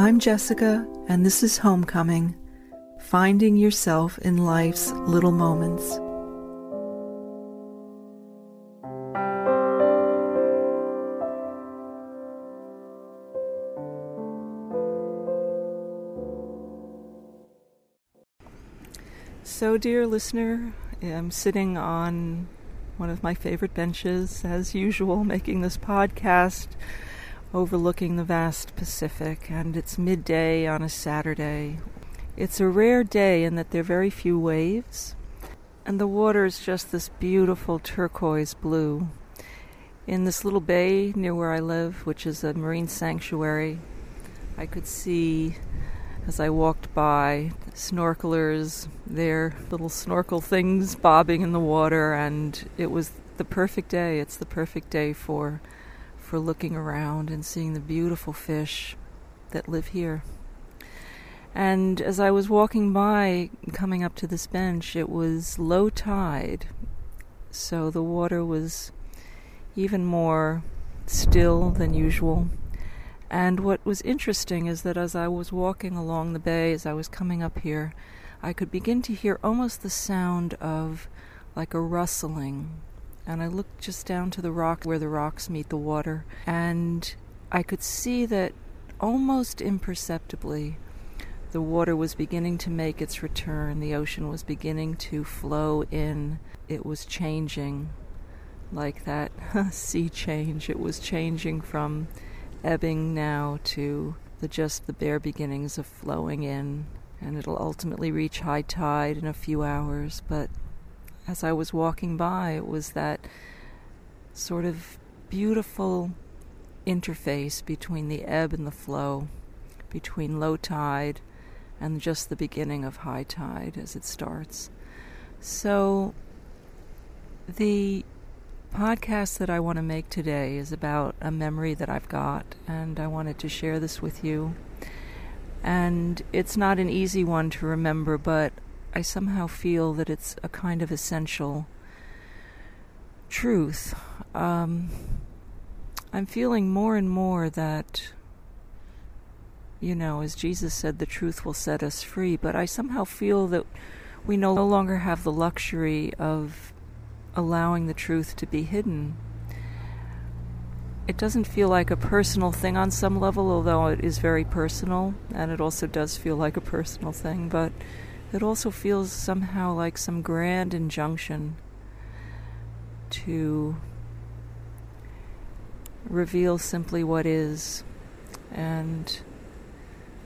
I'm Jessica, and this is Homecoming Finding Yourself in Life's Little Moments. So, dear listener, I'm sitting on one of my favorite benches, as usual, making this podcast overlooking the vast Pacific, and it's midday on a Saturday. It's a rare day in that there are very few waves, and the water is just this beautiful turquoise blue. In this little bay near where I live, which is a marine sanctuary, I could see as I walked by snorkelers, their little snorkel things bobbing in the water, and it was the perfect day. It's the perfect day for for looking around and seeing the beautiful fish that live here. And as I was walking by, coming up to this bench, it was low tide, so the water was even more still than usual. And what was interesting is that as I was walking along the bay, as I was coming up here, I could begin to hear almost the sound of like a rustling and I looked just down to the rock where the rocks meet the water, and I could see that almost imperceptibly the water was beginning to make its return. The ocean was beginning to flow in. It was changing like that sea change. It was changing from ebbing now to the just the bare beginnings of flowing in. And it'll ultimately reach high tide in a few hours, but as I was walking by, it was that sort of beautiful interface between the ebb and the flow, between low tide and just the beginning of high tide as it starts. So, the podcast that I want to make today is about a memory that I've got, and I wanted to share this with you. And it's not an easy one to remember, but I somehow feel that it's a kind of essential truth. Um, I'm feeling more and more that, you know, as Jesus said, the truth will set us free, but I somehow feel that we no longer have the luxury of allowing the truth to be hidden. It doesn't feel like a personal thing on some level, although it is very personal, and it also does feel like a personal thing, but it also feels somehow like some grand injunction to reveal simply what is. And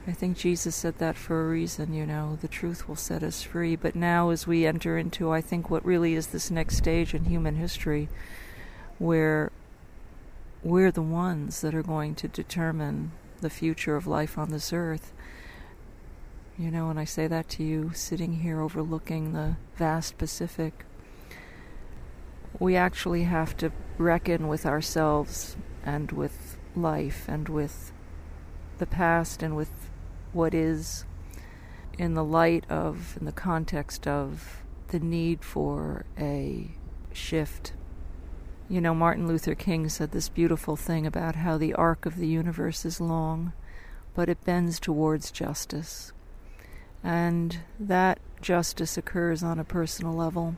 I think Jesus said that for a reason, you know, the truth will set us free. But now, as we enter into, I think, what really is this next stage in human history, where we're the ones that are going to determine the future of life on this earth. You know, when I say that to you, sitting here overlooking the vast Pacific, we actually have to reckon with ourselves and with life and with the past and with what is in the light of, in the context of the need for a shift. You know, Martin Luther King said this beautiful thing about how the arc of the universe is long, but it bends towards justice. And that justice occurs on a personal level,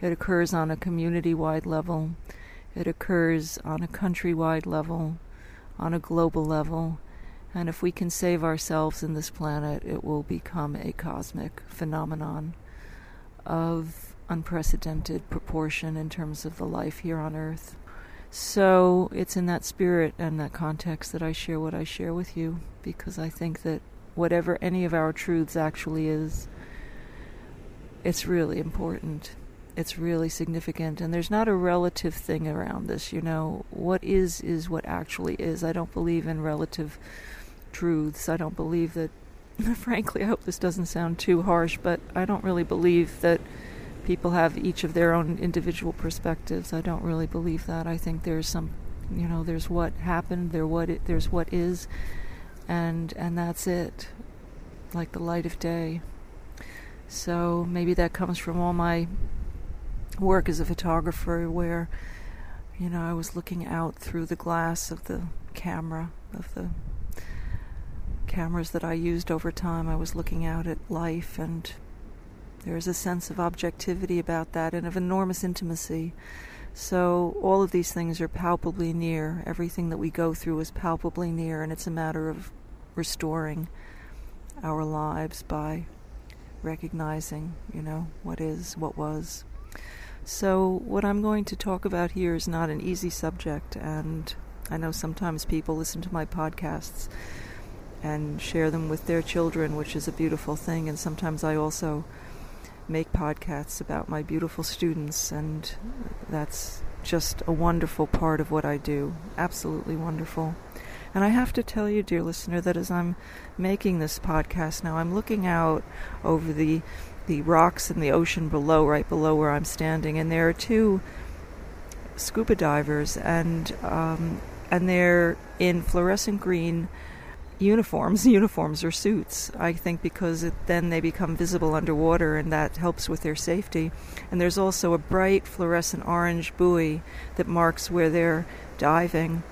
it occurs on a community wide level, it occurs on a countrywide level, on a global level. And if we can save ourselves in this planet, it will become a cosmic phenomenon of unprecedented proportion in terms of the life here on Earth. So it's in that spirit and that context that I share what I share with you, because I think that whatever any of our truths actually is, it's really important. It's really significant. And there's not a relative thing around this, you know. What is, is what actually is. I don't believe in relative truths. I don't believe that, frankly, I hope this doesn't sound too harsh, but I don't really believe that people have each of their own individual perspectives. I don't really believe that. I think there's some, you know, there's what happened, there what it, there's what is, and and that's it like the light of day so maybe that comes from all my work as a photographer where you know I was looking out through the glass of the camera of the cameras that I used over time, I was looking out at life, and there's a sense of objectivity about that and of enormous intimacy. So, all of these things are palpably near. Everything that we go through is palpably near, and it's a matter of restoring our lives by recognizing, you know, what is, what was. So, what I'm going to talk about here is not an easy subject, and I know sometimes people listen to my podcasts and share them with their children, which is a beautiful thing, and sometimes I also make podcasts about my beautiful students, and that's just a wonderful part of what I do. Absolutely wonderful. And I have to tell you, dear listener, that as I'm making this podcast now, I'm looking out over the the rocks and the ocean below, right below where I'm standing, and there are two scuba divers, and um, and they're in fluorescent green uniforms, uniforms or suits. I think because it, then they become visible underwater, and that helps with their safety. And there's also a bright fluorescent orange buoy that marks where they're diving,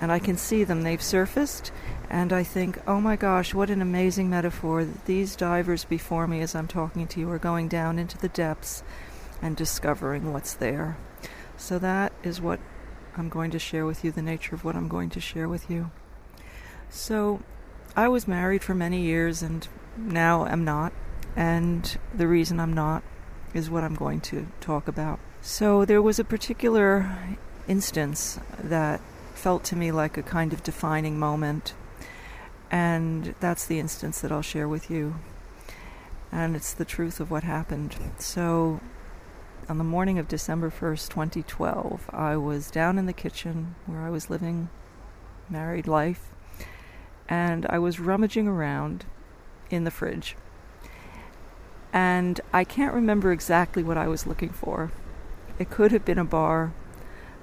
and I can see them. They've surfaced, and I think, oh my gosh, what an amazing metaphor. These divers before me, as I'm talking to you, are going down into the depths and discovering what's there. So that is what I'm going to share with you, the nature of what I'm going to share with you. So, I was married for many years and now am not. And the reason I'm not is what I'm going to talk about. So, there was a particular instance that felt to me like a kind of defining moment and that's the instance that I'll share with you. And it's the truth of what happened. So, on the morning of December 1st, 2012, I was down in the kitchen where I was living married life, and I was rummaging around in the fridge. And I can't remember exactly what I was looking for. It could have been a bar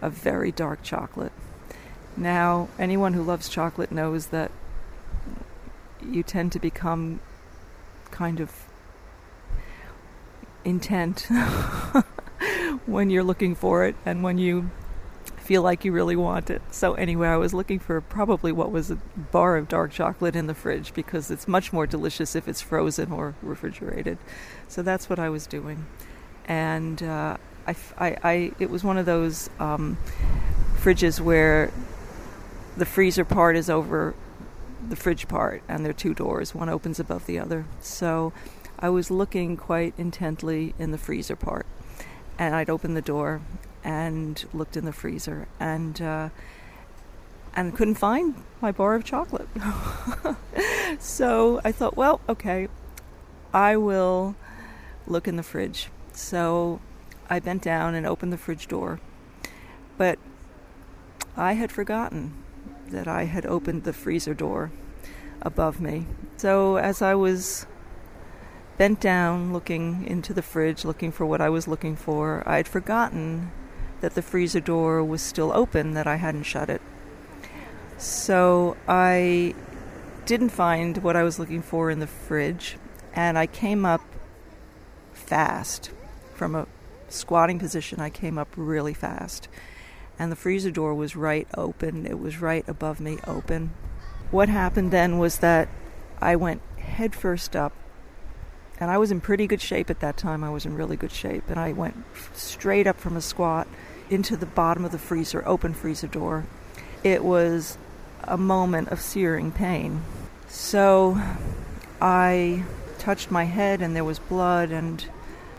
of very dark chocolate. Now, anyone who loves chocolate knows that you tend to become kind of intent when you're looking for it and when you feel like you really want it. So, anyway, I was looking for probably what was a bar of dark chocolate in the fridge because it's much more delicious if it's frozen or refrigerated. So, that's what I was doing. And uh, I, I, I, it was one of those um, fridges where the freezer part is over the fridge part, and there are two doors. One opens above the other. So I was looking quite intently in the freezer part, and I'd open the door and looked in the freezer, and uh, and couldn't find my bar of chocolate. so I thought, well, okay, I will look in the fridge. So I bent down and opened the fridge door, but I had forgotten that I had opened the freezer door above me. So as I was bent down looking into the fridge, looking for what I was looking for, I'd forgotten that the freezer door was still open, that I hadn't shut it. So I didn't find what I was looking for in the fridge, and I came up fast from a squatting position. I came up really fast and the freezer door was right open. It was right above me, open. What happened then was that I went headfirst up, and I was in pretty good shape at that time. I was in really good shape, and I went straight up from a squat into the bottom of the freezer, open freezer door. It was a moment of searing pain. So I touched my head, and there was blood, and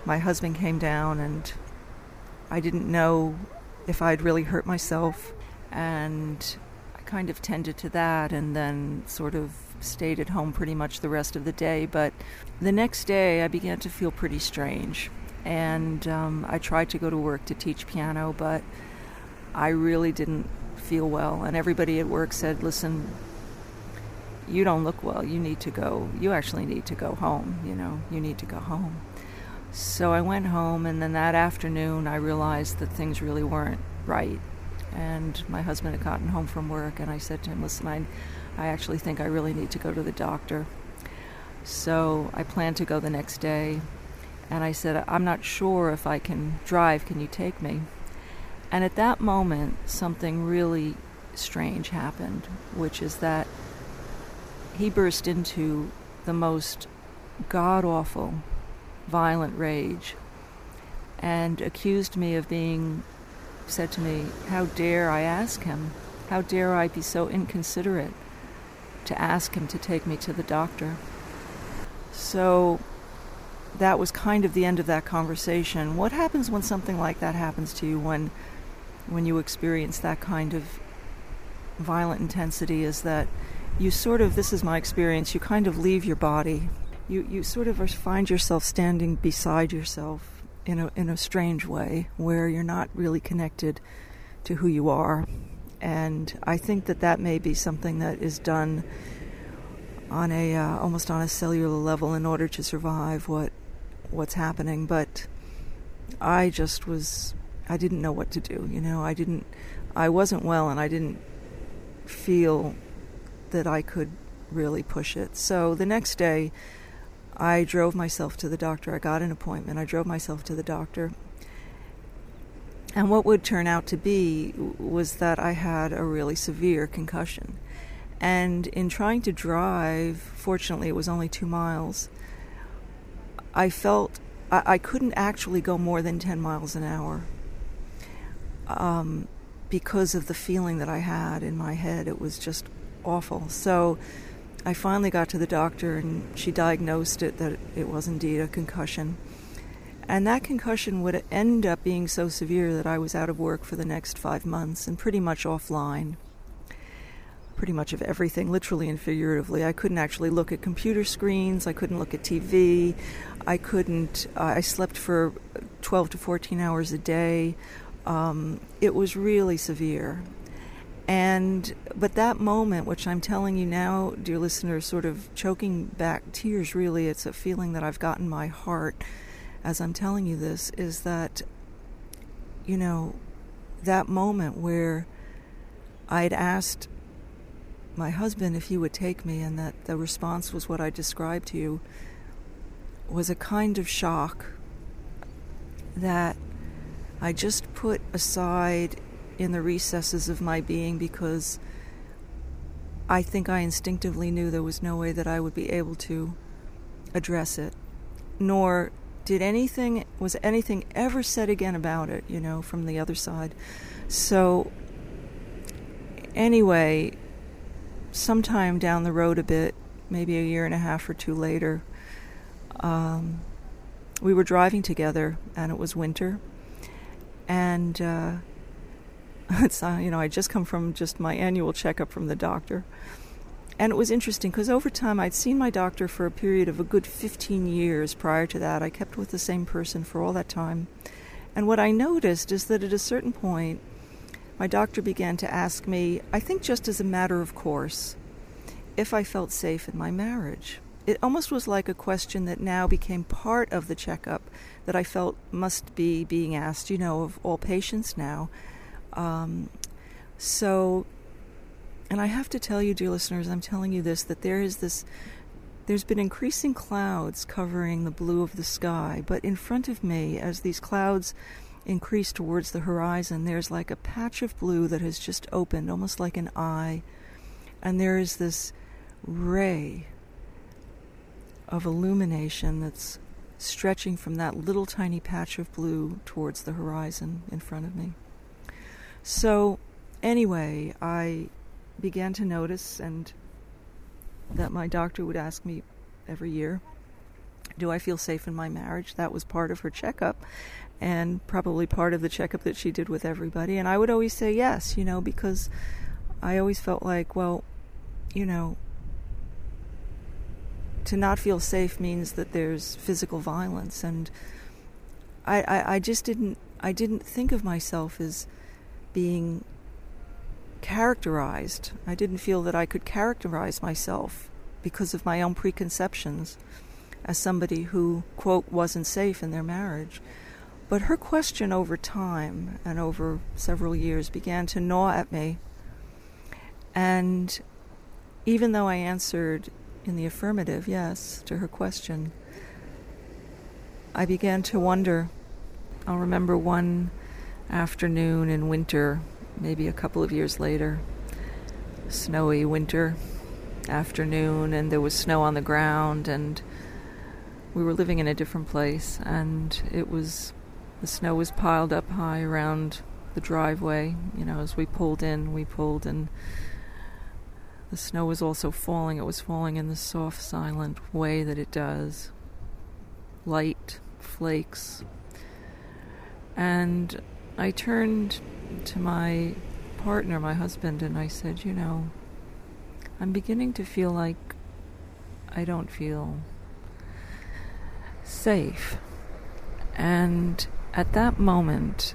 my husband came down, and I didn't know if I'd really hurt myself. And I kind of tended to that and then sort of stayed at home pretty much the rest of the day. But the next day, I began to feel pretty strange. And um, I tried to go to work to teach piano, but I really didn't feel well. And everybody at work said, listen, you don't look well. You need to go. You actually need to go home. You know, you need to go home. So I went home, and then that afternoon I realized that things really weren't right. And my husband had gotten home from work, and I said to him, Listen, I, I actually think I really need to go to the doctor. So I planned to go the next day, and I said, I'm not sure if I can drive. Can you take me? And at that moment, something really strange happened, which is that he burst into the most god awful, violent rage and accused me of being, said to me, How dare I ask him? How dare I be so inconsiderate to ask him to take me to the doctor? So that was kind of the end of that conversation. What happens when something like that happens to you when when you experience that kind of violent intensity is that you sort of this is my experience, you kind of leave your body. You you sort of find yourself standing beside yourself in a in a strange way where you're not really connected to who you are. And I think that that may be something that is done on a uh, almost on a cellular level in order to survive what what's happening, but I just was I didn't know what to do, you know. I didn't I wasn't well and I didn't feel that I could really push it. So the next day I drove myself to the doctor. I got an appointment. I drove myself to the doctor. And what would turn out to be was that I had a really severe concussion. And in trying to drive, fortunately, it was only two miles, I felt I, I couldn't actually go more than 10 miles an hour um, because of the feeling that I had in my head. It was just awful. So I finally got to the doctor, and she diagnosed it that it was indeed a concussion. And that concussion would end up being so severe that I was out of work for the next five months and pretty much offline pretty much of everything, literally and figuratively. I couldn't actually look at computer screens. I couldn't look at TV. I couldn't. Uh, I slept for 12 to 14 hours a day. Um, it was really severe. And but that moment, which I'm telling you now, dear listeners, sort of choking back tears. Really, it's a feeling that I've got in my heart as I'm telling you this. Is that you know that moment where I'd asked my husband if he would take me, and that the response was what I described to you, was a kind of shock that I just put aside in the recesses of my being because I think I instinctively knew there was no way that I would be able to address it, nor did anything was anything ever said again about it, you know, from the other side. So anyway, sometime down the road a bit, maybe a year and a half or two later, um, we were driving together, and it was winter, and uh, it's uh, you know I just come from just my annual checkup from the doctor, and it was interesting because over time I'd seen my doctor for a period of a good 15 years prior to that. I kept with the same person for all that time, and what I noticed is that at a certain point my doctor began to ask me, I think just as a matter of course, if I felt safe in my marriage. It almost was like a question that now became part of the checkup that I felt must be being asked, you know, of all patients now. Um, so, and I have to tell you, dear listeners, I'm telling you this, that there is this, there's been increasing clouds covering the blue of the sky, but in front of me, as these clouds increase towards the horizon, there's like a patch of blue that has just opened, almost like an eye. And there is this ray of illumination that's stretching from that little tiny patch of blue towards the horizon in front of me. So, anyway, I began to notice and that my doctor would ask me every year, Do I feel safe in my marriage? That was part of her checkup and probably part of the checkup that she did with everybody. And I would always say yes, you know, because I always felt like, well, you know, to not feel safe means that there's physical violence, and I, I, I just didn't I didn't think of myself as being characterized. I didn't feel that I could characterize myself because of my own preconceptions as somebody who quote wasn't safe in their marriage. But her question over time and over several years began to gnaw at me. And even though I answered in the affirmative, yes, to her question, I began to wonder. I'll remember one afternoon in winter, maybe a couple of years later, snowy winter, afternoon, and there was snow on the ground, and we were living in a different place, and it was the snow was piled up high around the driveway. You know, as we pulled in, we pulled, and the snow was also falling. It was falling in the soft, silent way that it does light flakes. And I turned to my partner, my husband, and I said, You know, I'm beginning to feel like I don't feel safe. And at that moment,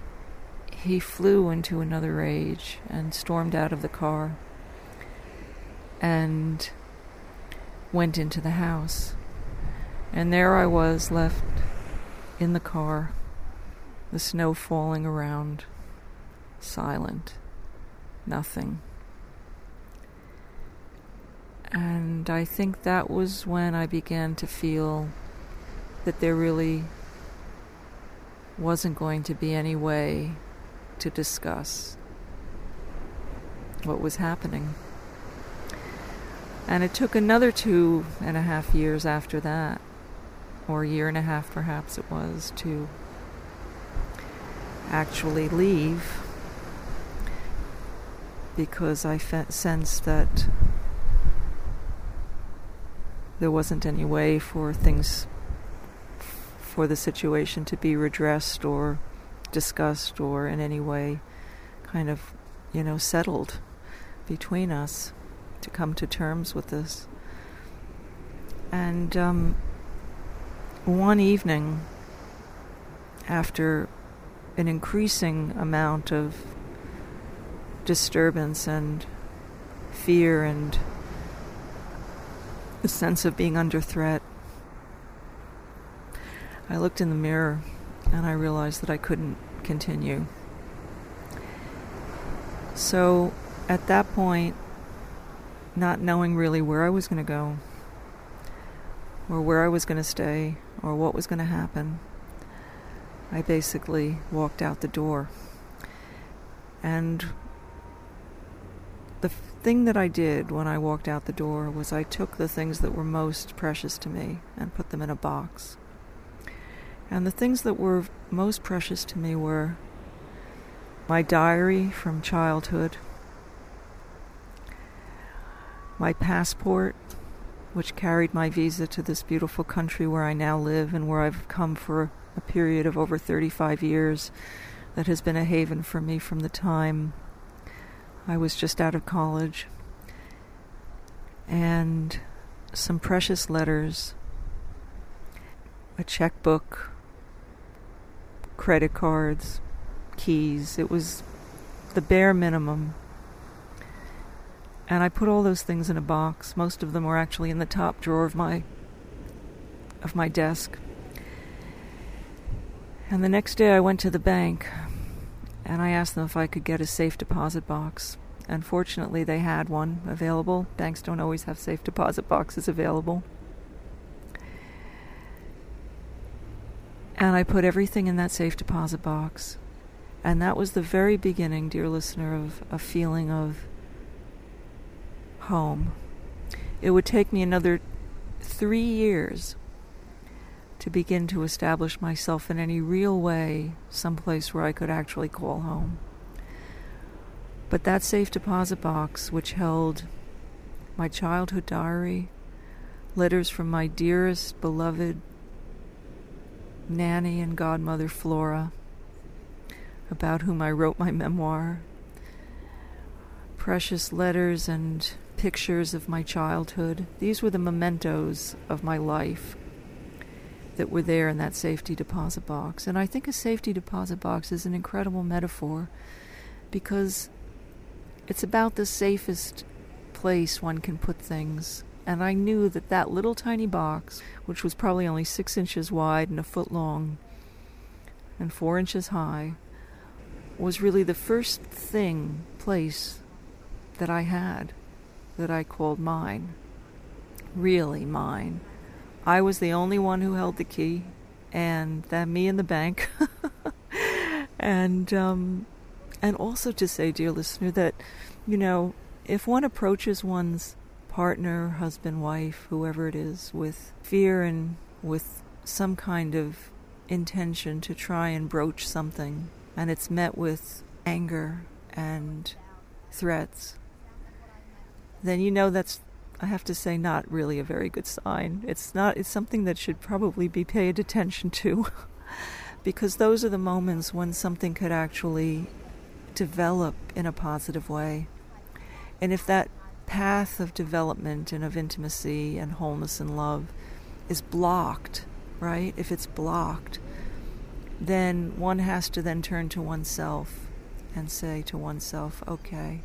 he flew into another rage and stormed out of the car and went into the house. And there I was left in the car, the snow falling around, silent, nothing. And I think that was when I began to feel that there really wasn't going to be any way to discuss what was happening. And it took another two and a half years after that, or a year and a half perhaps it was, to actually leave because I fe- sensed that there wasn't any way for things for the situation to be redressed or discussed or in any way kind of, you know, settled between us to come to terms with this. And um, one evening, after an increasing amount of disturbance and fear and the sense of being under threat, I looked in the mirror and I realized that I couldn't continue. So at that point, not knowing really where I was going to go, or where I was going to stay, or what was going to happen, I basically walked out the door. And the thing that I did when I walked out the door was I took the things that were most precious to me and put them in a box. And the things that were most precious to me were my diary from childhood, my passport, which carried my visa to this beautiful country where I now live and where I've come for a period of over 35 years, that has been a haven for me from the time I was just out of college, and some precious letters, a checkbook credit cards, keys. It was the bare minimum. And I put all those things in a box. Most of them were actually in the top drawer of my of my desk. And the next day I went to the bank and I asked them if I could get a safe deposit box. Unfortunately, they had one available. Banks don't always have safe deposit boxes available. And I put everything in that safe deposit box. And that was the very beginning, dear listener, of a feeling of home. It would take me another three years to begin to establish myself in any real way, someplace where I could actually call home. But that safe deposit box, which held my childhood diary, letters from my dearest, beloved nanny and godmother Flora, about whom I wrote my memoir. Precious letters and pictures of my childhood. These were the mementos of my life that were there in that safety deposit box. And I think a safety deposit box is an incredible metaphor because it's about the safest place one can put things and I knew that that little tiny box, which was probably only six inches wide and a foot long and four inches high, was really the first thing, place that I had that I called mine. Really mine. I was the only one who held the key, and that me and the bank. and um, and also to say, dear listener, that you know, if one approaches one's partner, husband, wife, whoever it is, with fear and with some kind of intention to try and broach something, and it's met with anger and threats, then you know that's I have to say not really a very good sign. It's not it's something that should probably be paid attention to because those are the moments when something could actually develop in a positive way. And if that path of development and of intimacy and wholeness and love is blocked, right? If it's blocked, then one has to then turn to oneself and say to oneself, okay,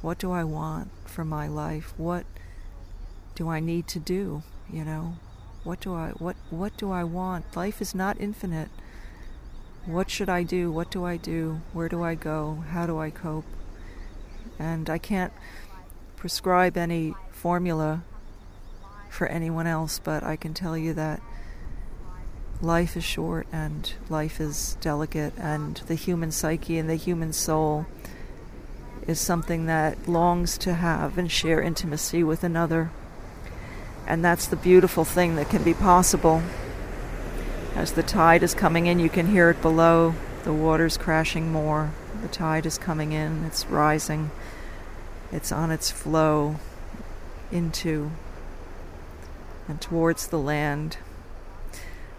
what do I want for my life? What do I need to do? You know, what do I what what do I want? Life is not infinite. What should I do? What do I do? Where do I go? How do I cope? And I can't prescribe any formula for anyone else, but I can tell you that life is short and life is delicate, and the human psyche and the human soul is something that longs to have and share intimacy with another. And that's the beautiful thing that can be possible. As the tide is coming in, you can hear it below. The water's crashing more. The tide is coming in, it's rising, it's on its flow into and towards the land.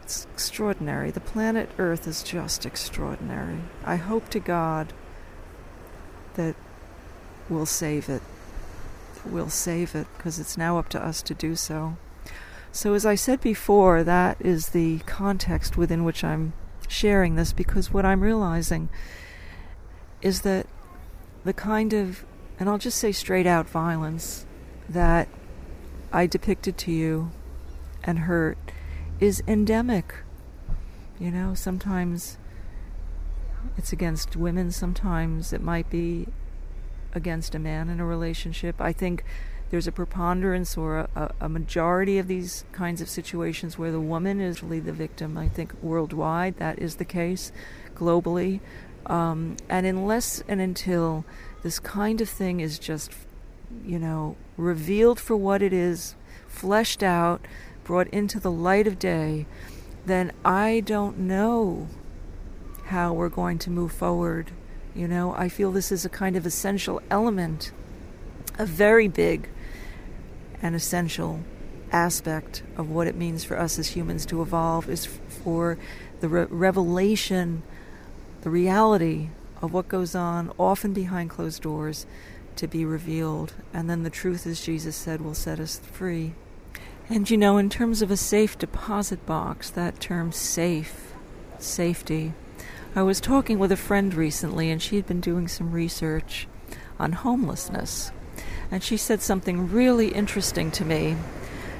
It's extraordinary. The planet Earth is just extraordinary. I hope to God that we'll save it. We'll save it because it's now up to us to do so. So, as I said before, that is the context within which I'm sharing this because what I'm realizing is that the kind of, and I'll just say straight out violence that I depicted to you and hurt is endemic. You know, sometimes it's against women, sometimes it might be against a man in a relationship. I think there's a preponderance or a, a, majority of these kinds of situations where the woman is really the victim. I think worldwide that is the case, globally. Um, and unless and until this kind of thing is just, you know, revealed for what it is, fleshed out, brought into the light of day, then I don't know how we're going to move forward. You know, I feel this is a kind of essential element, a very big and essential aspect of what it means for us as humans to evolve is for the re- revelation, the reality of what goes on often behind closed doors to be revealed. And then the truth, as Jesus said, will set us free. And you know, in terms of a safe deposit box, that term safe, safety, I was talking with a friend recently and she had been doing some research on homelessness. And she said something really interesting to me.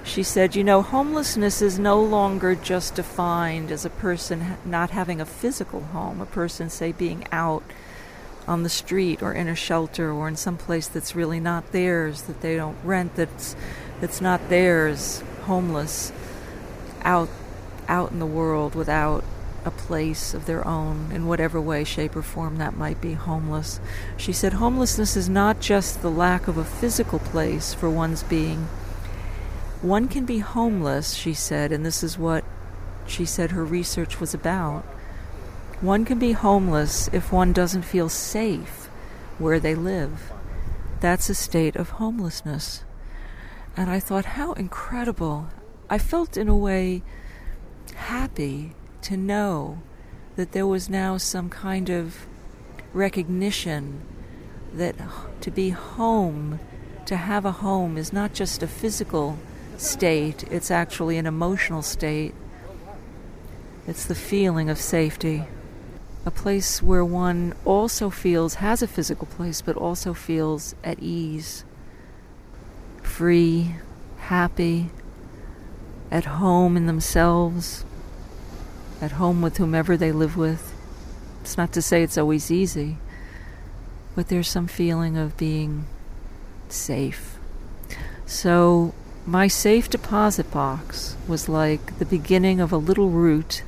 She said, You know, homelessness is no longer just defined as a person not having a physical home, a person, say, being out on the street or in a shelter or in some place that's really not theirs, that they don't rent, that's that's not theirs, homeless, out out in the world without a place of their own in whatever way, shape, or form that might be homeless. She said homelessness is not just the lack of a physical place for one's being. One can be homeless, she said, and this is what she said her research was about. One can be homeless if one doesn't feel safe where they live. That's a state of homelessness. And I thought, how incredible. I felt, in a way, happy to know that there was now some kind of recognition that to be home, to have a home, is not just a physical state, it's actually an emotional state. It's the feeling of safety. A place where one also feels, has a physical place, but also feels at ease free, happy, at home in themselves, at home with whomever they live with. It's not to say it's always easy, but there's some feeling of being safe. So, my safe deposit box was like the beginning of a little root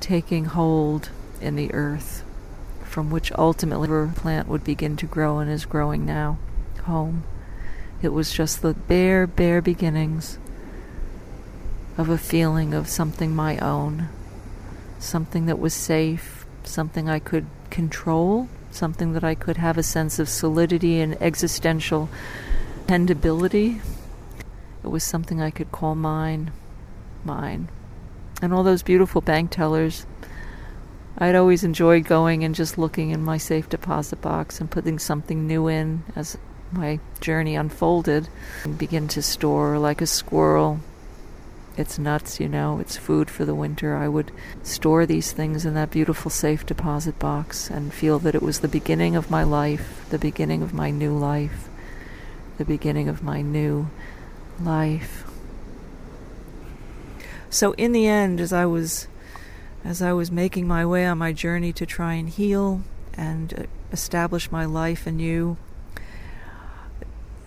taking hold in the earth, from which ultimately a plant would begin to grow and is growing now. Home It was just the bare, bare beginnings of a feeling of something my own, something that was safe, something I could control, something that I could have a sense of solidity and existential dependability. It was something I could call mine, mine. And all those beautiful bank tellers. I'd always enjoyed going and just looking in my safe deposit box and putting something new in as my journey unfolded and begin to store like a squirrel it's nuts, you know, it's food for the winter. I would store these things in that beautiful safe deposit box and feel that it was the beginning of my life, the beginning of my new life, the beginning of my new life. So in the end as I was as I was making my way on my journey to try and heal and uh, establish my life anew,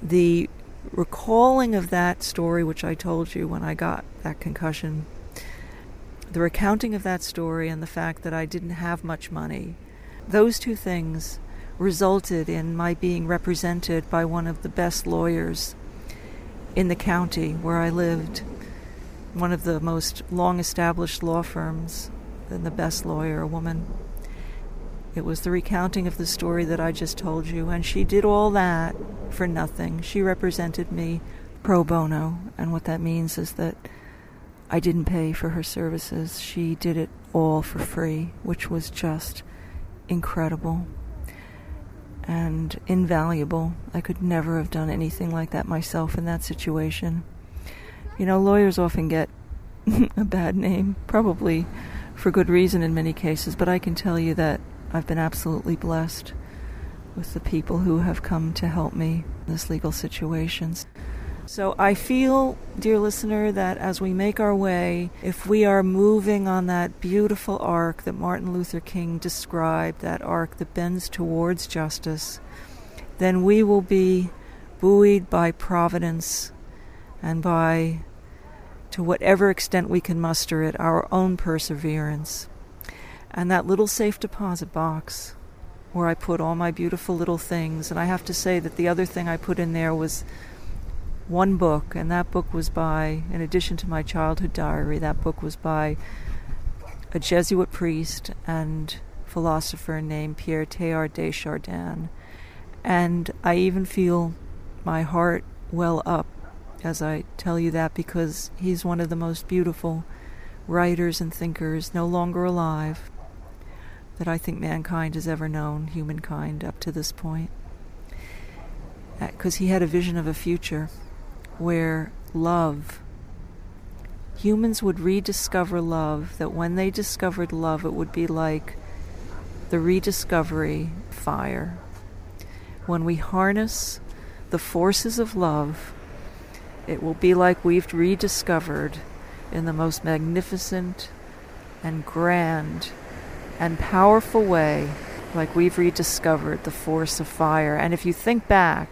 the recalling of that story, which I told you when I got that concussion, the recounting of that story and the fact that I didn't have much money, those two things resulted in my being represented by one of the best lawyers in the county where I lived, one of the most long established law firms, and the best lawyer, a woman. It was the recounting of the story that I just told you, and she did all that for nothing. She represented me pro bono, and what that means is that I didn't pay for her services. She did it all for free, which was just incredible and invaluable. I could never have done anything like that myself in that situation. You know, lawyers often get a bad name, probably for good reason in many cases, but I can tell you that I've been absolutely blessed with the people who have come to help me in this legal situations. So I feel, dear listener, that as we make our way, if we are moving on that beautiful arc that Martin Luther King described, that arc that bends towards justice, then we will be buoyed by providence and by, to whatever extent we can muster it, our own perseverance. And that little safe deposit box where I put all my beautiful little things. And I have to say that the other thing I put in there was one book, and that book was by, in addition to my childhood diary, that book was by a Jesuit priest and philosopher named Pierre Teilhard de Chardin. And I even feel my heart well up as I tell you that because he's one of the most beautiful writers and thinkers no longer alive that I think mankind has ever known, humankind, up to this point. Because uh, he had a vision of a future where love, humans would rediscover love, that when they discovered love, it would be like the rediscovery fire. When we harness the forces of love, it will be like we've rediscovered in the most magnificent and grand and powerful way, like we've rediscovered the force of fire. And if you think back,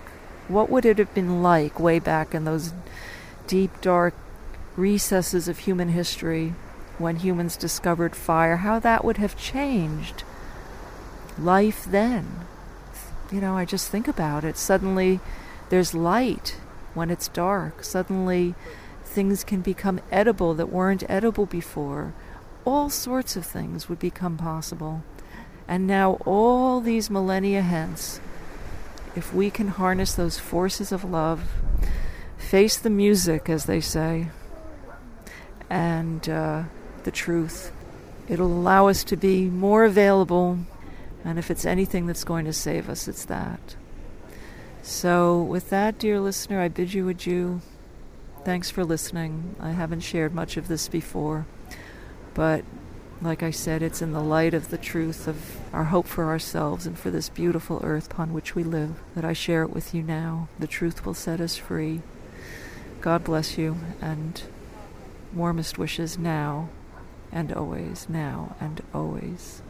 what would it have been like way back in those deep, dark recesses of human history when humans discovered fire? How that would have changed life then. You know, I just think about it. Suddenly there's light when it's dark. Suddenly things can become edible that weren't edible before all sorts of things would become possible. And now, all these millennia hence, if we can harness those forces of love, face the music, as they say, and uh, the truth, it'll allow us to be more available. And if it's anything that's going to save us, it's that. So, with that, dear listener, I bid you adieu. Thanks for listening. I haven't shared much of this before. But like I said, it's in the light of the truth of our hope for ourselves and for this beautiful earth upon which we live that I share it with you now. The truth will set us free. God bless you, and warmest wishes now and always, now and always.